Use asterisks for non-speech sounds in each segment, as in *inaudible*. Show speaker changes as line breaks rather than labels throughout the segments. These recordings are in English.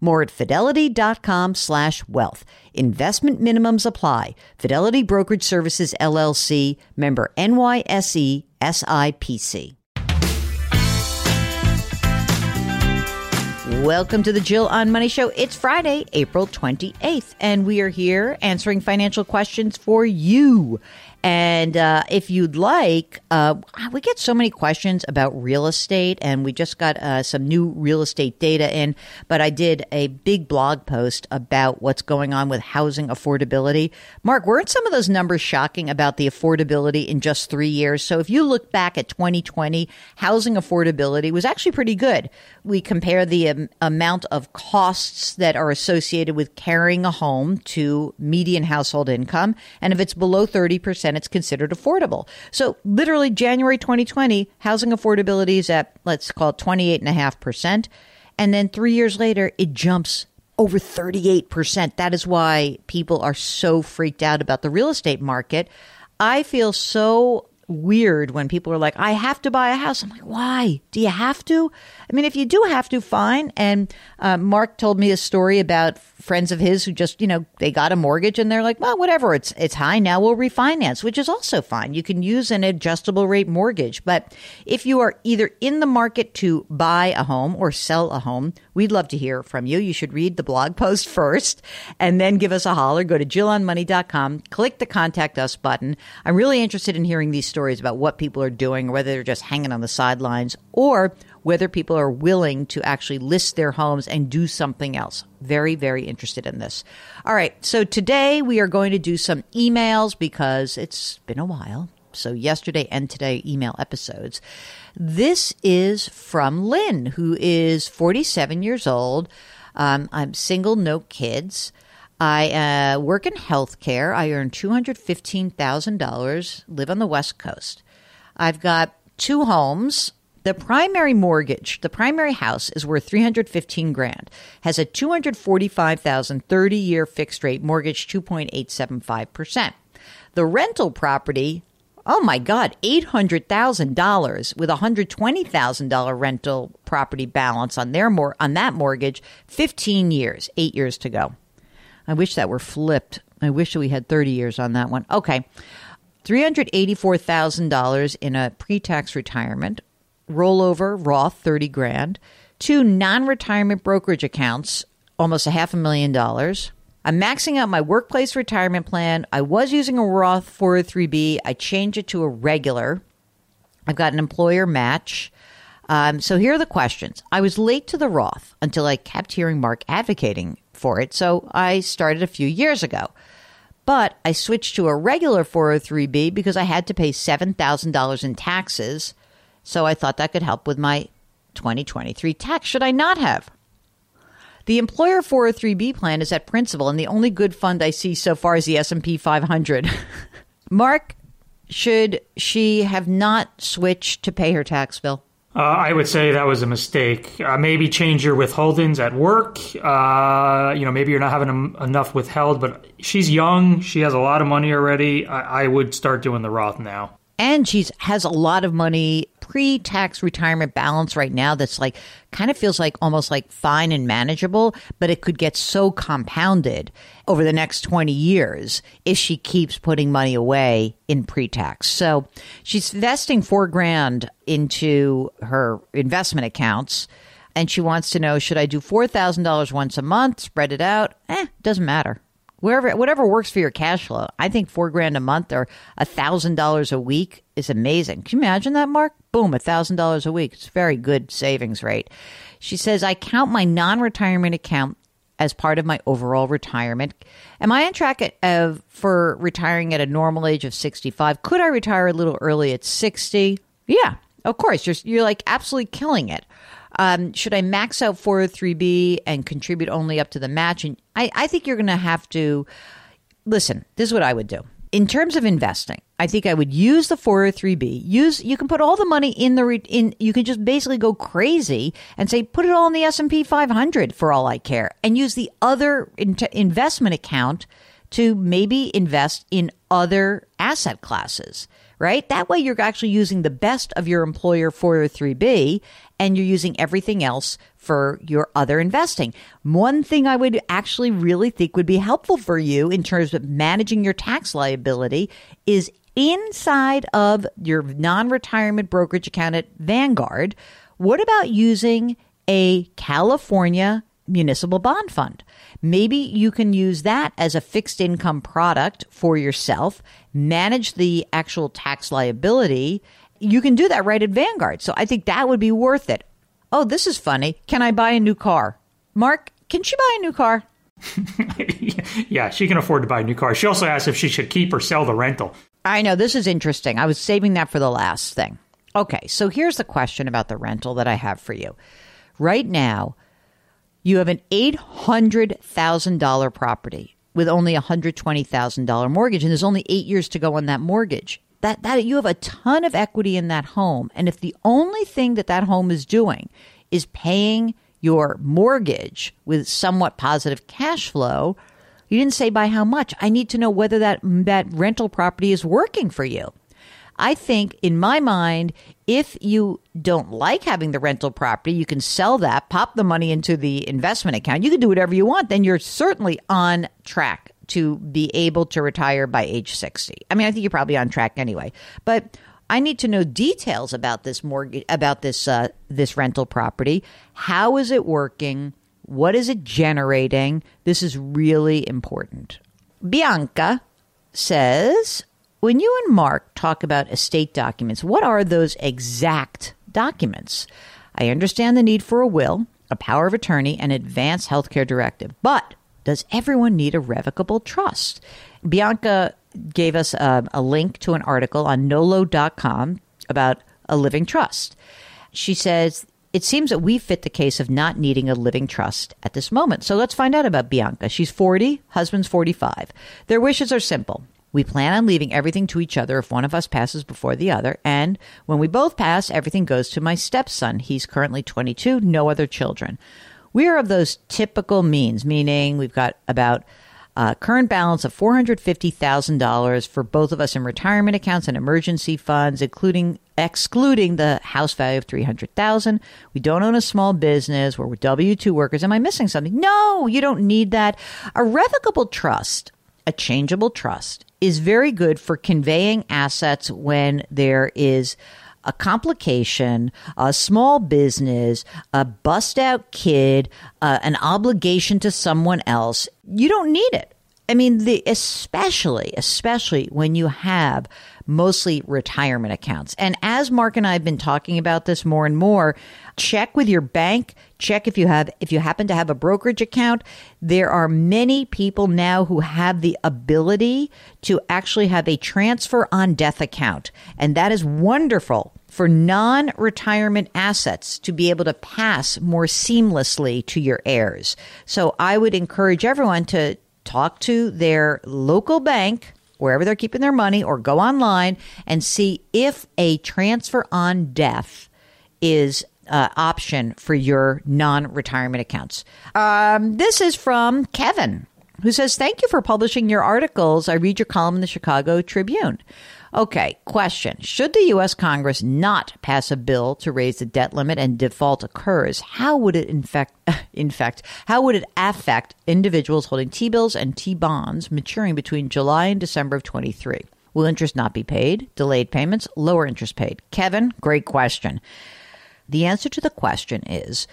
More at fidelity.com slash wealth. Investment minimums apply. Fidelity Brokerage Services LLC, member NYSE SIPC. Welcome to the Jill on Money Show. It's Friday, April 28th, and we are here answering financial questions for you. And uh, if you'd like, uh, we get so many questions about real estate, and we just got uh, some new real estate data in. But I did a big blog post about what's going on with housing affordability. Mark, weren't some of those numbers shocking about the affordability in just three years? So if you look back at 2020, housing affordability was actually pretty good. We compare the um, amount of costs that are associated with carrying a home to median household income, and if it's below 30%, it's considered affordable. So literally January 2020, housing affordability is at, let's call it 28.5%. And then three years later, it jumps over 38%. That is why people are so freaked out about the real estate market. I feel so weird when people are like, I have to buy a house. I'm like, why? Do you have to? I mean, if you do have to, fine. And uh, Mark told me a story about friends of his who just, you know, they got a mortgage and they're like, well, whatever, it's it's high now, we'll refinance, which is also fine. You can use an adjustable rate mortgage. But if you are either in the market to buy a home or sell a home, we'd love to hear from you. You should read the blog post *laughs* first and then give us a holler. Go to jillonmoney.com, click the contact us button. I'm really interested in hearing these stories about what people are doing, whether they're just hanging on the sidelines or whether people are willing to actually list their homes and do something else. Very, very interested in this. All right. So today we are going to do some emails because it's been a while. So yesterday and today email episodes. This is from Lynn, who is 47 years old. Um, I'm single, no kids. I uh, work in healthcare. I earn $215,000, live on the West Coast. I've got two homes the primary mortgage, the primary house is worth 315 grand, has a 245,000 30 year fixed rate mortgage 2.875%. The rental property, oh my god, $800,000 with a $120,000 rental property balance on their mor- on that mortgage, 15 years, 8 years to go. I wish that were flipped. I wish we had 30 years on that one. Okay. $384,000 in a pre-tax retirement, rollover Roth 30 grand, two non-retirement brokerage accounts, almost a half a million dollars. I'm maxing out my workplace retirement plan. I was using a Roth 403b. I changed it to a regular. I've got an employer match. Um, so here are the questions. I was late to the Roth until I kept hearing Mark advocating for it, so I started a few years ago. But I switched to a regular 403b because I had to pay $7,000 in taxes so I thought that could help with my 2023 tax. Should I not have? The employer 403b plan is at principal, and the only good fund I see so far is the S&P 500. *laughs* Mark, should she have not switched to pay her tax bill?
Uh, I would say that was a mistake. Uh, maybe change your withholdings at work. Uh, you know, maybe you're not having em- enough withheld, but she's young. She has a lot of money already. I-, I would start doing the Roth now.
And she's has a lot of money pre-tax retirement balance right now that's like kind of feels like almost like fine and manageable, but it could get so compounded over the next 20 years if she keeps putting money away in pre-tax. So she's investing 4 grand into her investment accounts and she wants to know should I do $4,000 once a month, spread it out? Eh, doesn't matter wherever whatever works for your cash flow. I think four grand a month or a thousand dollars a week is amazing. Can you imagine that, Mark? Boom, a thousand dollars a week. It's a very good savings rate. She says, I count my non-retirement account as part of my overall retirement. Am I on track at, uh, for retiring at a normal age of 65? Could I retire a little early at 60? Yeah, of course. You're, you're like absolutely killing it. Um, should I max out 403b and contribute only up to the match? And I, I think you're going to have to listen. This is what I would do in terms of investing. I think I would use the 403b. Use you can put all the money in the in. You can just basically go crazy and say put it all in the S and P 500 for all I care, and use the other in, investment account to maybe invest in other asset classes right? That way you're actually using the best of your employer 403b and you're using everything else for your other investing. One thing I would actually really think would be helpful for you in terms of managing your tax liability is inside of your non-retirement brokerage account at Vanguard. What about using a California municipal bond fund? Maybe you can use that as a fixed income product for yourself, manage the actual tax liability. You can do that right at Vanguard. So I think that would be worth it. Oh, this is funny. Can I buy a new car? Mark, can she buy a new car? *laughs*
yeah, she can afford to buy a new car. She also asked if she should keep or sell the rental.
I know this is interesting. I was saving that for the last thing. Okay, so here's the question about the rental that I have for you. Right now, you have an $800,000 property with only a $120,000 mortgage and there's only 8 years to go on that mortgage. That that you have a ton of equity in that home and if the only thing that that home is doing is paying your mortgage with somewhat positive cash flow, you didn't say by how much. I need to know whether that that rental property is working for you. I think, in my mind, if you don't like having the rental property, you can sell that, pop the money into the investment account. You can do whatever you want. Then you're certainly on track to be able to retire by age 60. I mean, I think you're probably on track anyway. But I need to know details about this mortgage, about this uh, this rental property. How is it working? What is it generating? This is really important. Bianca says, when you and Mark talk about estate documents, what are those exact documents? I understand the need for a will, a power of attorney, and advance healthcare directive, but does everyone need a revocable trust? Bianca gave us a, a link to an article on nolo.com about a living trust. She says, it seems that we fit the case of not needing a living trust at this moment. So let's find out about Bianca. She's 40, husband's 45. Their wishes are simple we plan on leaving everything to each other if one of us passes before the other. And when we both pass, everything goes to my stepson. He's currently 22, no other children. We are of those typical means, meaning we've got about a current balance of $450,000 for both of us in retirement accounts and emergency funds, including excluding the house value of 300,000. We don't own a small business. We're W2 workers. Am I missing something? No, you don't need that. A revocable trust, a changeable trust is very good for conveying assets when there is a complication, a small business, a bust out kid, uh, an obligation to someone else. You don't need it. I mean, the, especially, especially when you have mostly retirement accounts. And as Mark and I have been talking about this more and more, check with your bank, check if you have if you happen to have a brokerage account. There are many people now who have the ability to actually have a transfer on death account, and that is wonderful for non-retirement assets to be able to pass more seamlessly to your heirs. So I would encourage everyone to talk to their local bank, wherever they're keeping their money, or go online and see if a transfer on death is uh, option for your non retirement accounts. Um, this is from Kevin, who says, Thank you for publishing your articles. I read your column in the Chicago Tribune. Okay, question. Should the U.S. Congress not pass a bill to raise the debt limit and default occurs, how would it infect, *laughs* in fact, how would it affect individuals holding T bills and T bonds maturing between July and December of 23? Will interest not be paid? Delayed payments? Lower interest paid? Kevin, great question. The answer to the question is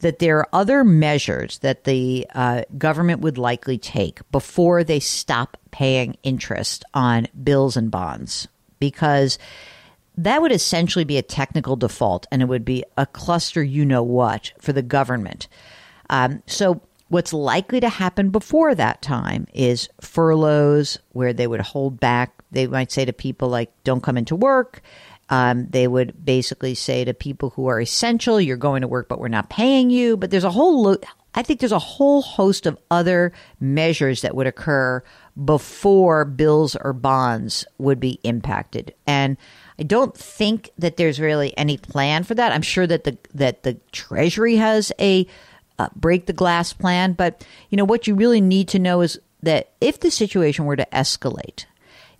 that there are other measures that the uh, government would likely take before they stop paying interest on bills and bonds because that would essentially be a technical default and it would be a cluster you know what for the government. Um, so, what's likely to happen before that time is furloughs where they would hold back. They might say to people, like, don't come into work. Um, they would basically say to people who are essential, you're going to work, but we're not paying you. But there's a whole, lo- I think there's a whole host of other measures that would occur before bills or bonds would be impacted. And I don't think that there's really any plan for that. I'm sure that the that the Treasury has a uh, break the glass plan, but you know what you really need to know is that if the situation were to escalate,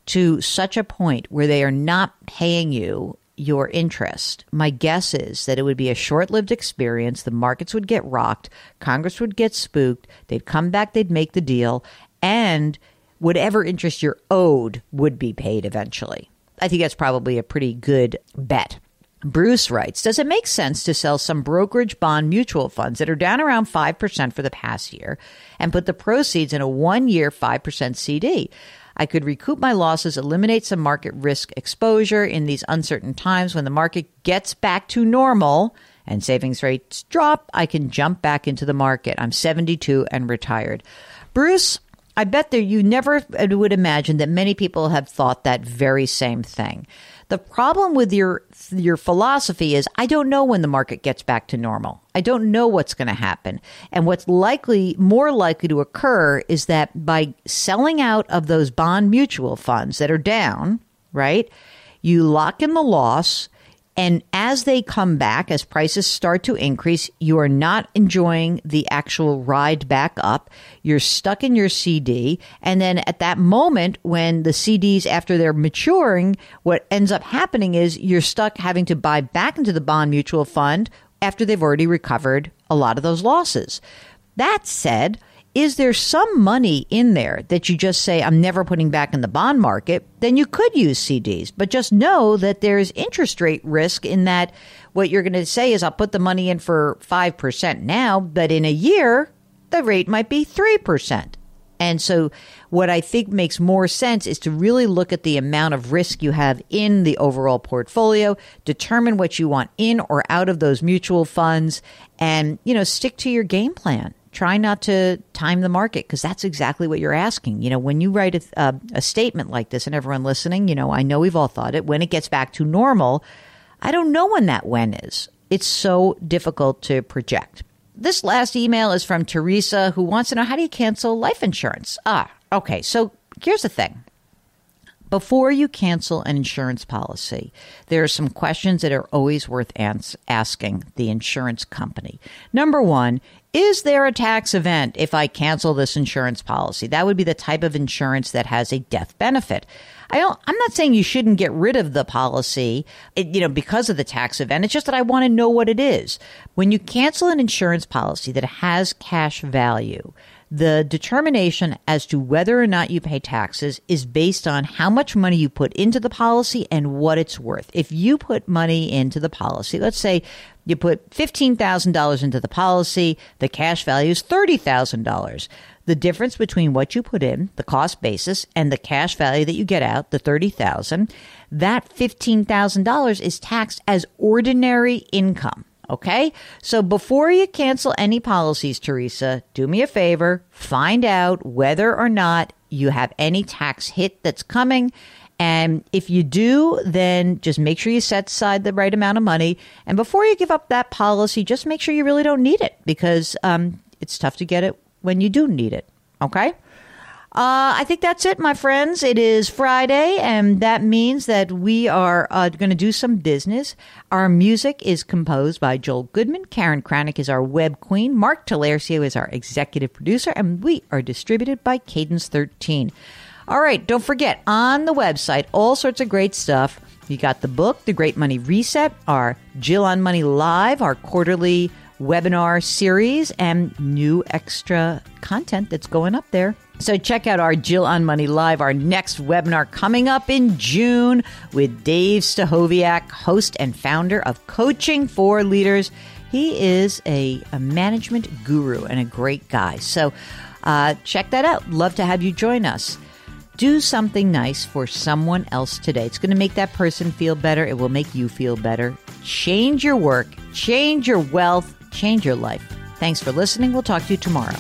to such a point where they are not paying you your interest, my guess is that it would be a short lived experience. The markets would get rocked, Congress would get spooked, they'd come back, they'd make the deal, and whatever interest you're owed would be paid eventually. I think that's probably a pretty good bet. Bruce writes Does it make sense to sell some brokerage bond mutual funds that are down around 5% for the past year and put the proceeds in a one year 5% CD? I could recoup my losses, eliminate some market risk exposure in these uncertain times when the market gets back to normal and savings rates drop. I can jump back into the market. I'm 72 and retired. Bruce, I bet that you never would imagine that many people have thought that very same thing. The problem with your your philosophy is I don't know when the market gets back to normal. I don't know what's going to happen. And what's likely more likely to occur is that by selling out of those bond mutual funds that are down, right? You lock in the loss and as they come back, as prices start to increase, you are not enjoying the actual ride back up. You're stuck in your CD. And then at that moment, when the CDs, after they're maturing, what ends up happening is you're stuck having to buy back into the bond mutual fund after they've already recovered a lot of those losses. That said, is there some money in there that you just say, I'm never putting back in the bond market? Then you could use CDs, but just know that there's interest rate risk in that what you're going to say is, I'll put the money in for 5% now, but in a year, the rate might be 3%. And so, what I think makes more sense is to really look at the amount of risk you have in the overall portfolio, determine what you want in or out of those mutual funds, and, you know, stick to your game plan try not to time the market because that's exactly what you're asking. You know, when you write a, a, a, statement like this, and everyone listening, you know, I know we've all thought it. When it gets back to normal, I don't know when that when is. It's so difficult to project. This last email is from Teresa, who wants to know how do you cancel life insurance? Ah, okay. So here's the thing. Before you cancel an insurance policy, there are some questions that are always worth ans- asking the insurance company. Number one, is there a tax event if I cancel this insurance policy? That would be the type of insurance that has a death benefit. I don't, I'm not saying you shouldn't get rid of the policy, you know, because of the tax event. It's just that I want to know what it is. When you cancel an insurance policy that has cash value, the determination as to whether or not you pay taxes is based on how much money you put into the policy and what it's worth. If you put money into the policy, let's say you put $15,000 into the policy, the cash value is $30,000. The difference between what you put in, the cost basis, and the cash value that you get out, the 30,000, that $15,000 is taxed as ordinary income. Okay? So before you cancel any policies, Teresa, do me a favor, find out whether or not you have any tax hit that's coming. And if you do, then just make sure you set aside the right amount of money. And before you give up that policy, just make sure you really don't need it because um, it's tough to get it when you do need it. Okay? Uh, I think that's it, my friends. It is Friday, and that means that we are uh, going to do some business. Our music is composed by Joel Goodman. Karen Kranick is our web queen. Mark Talercio is our executive producer, and we are distributed by Cadence 13. All right, don't forget on the website, all sorts of great stuff. You got the book, The Great Money Reset, our Jill on Money Live, our quarterly webinar series, and new extra content that's going up there. So check out our Jill on Money Live, our next webinar coming up in June with Dave Stachowiak, host and founder of Coaching for Leaders. He is a, a management guru and a great guy. So uh, check that out. Love to have you join us. Do something nice for someone else today. It's going to make that person feel better. It will make you feel better. Change your work, change your wealth, change your life. Thanks for listening. We'll talk to you tomorrow.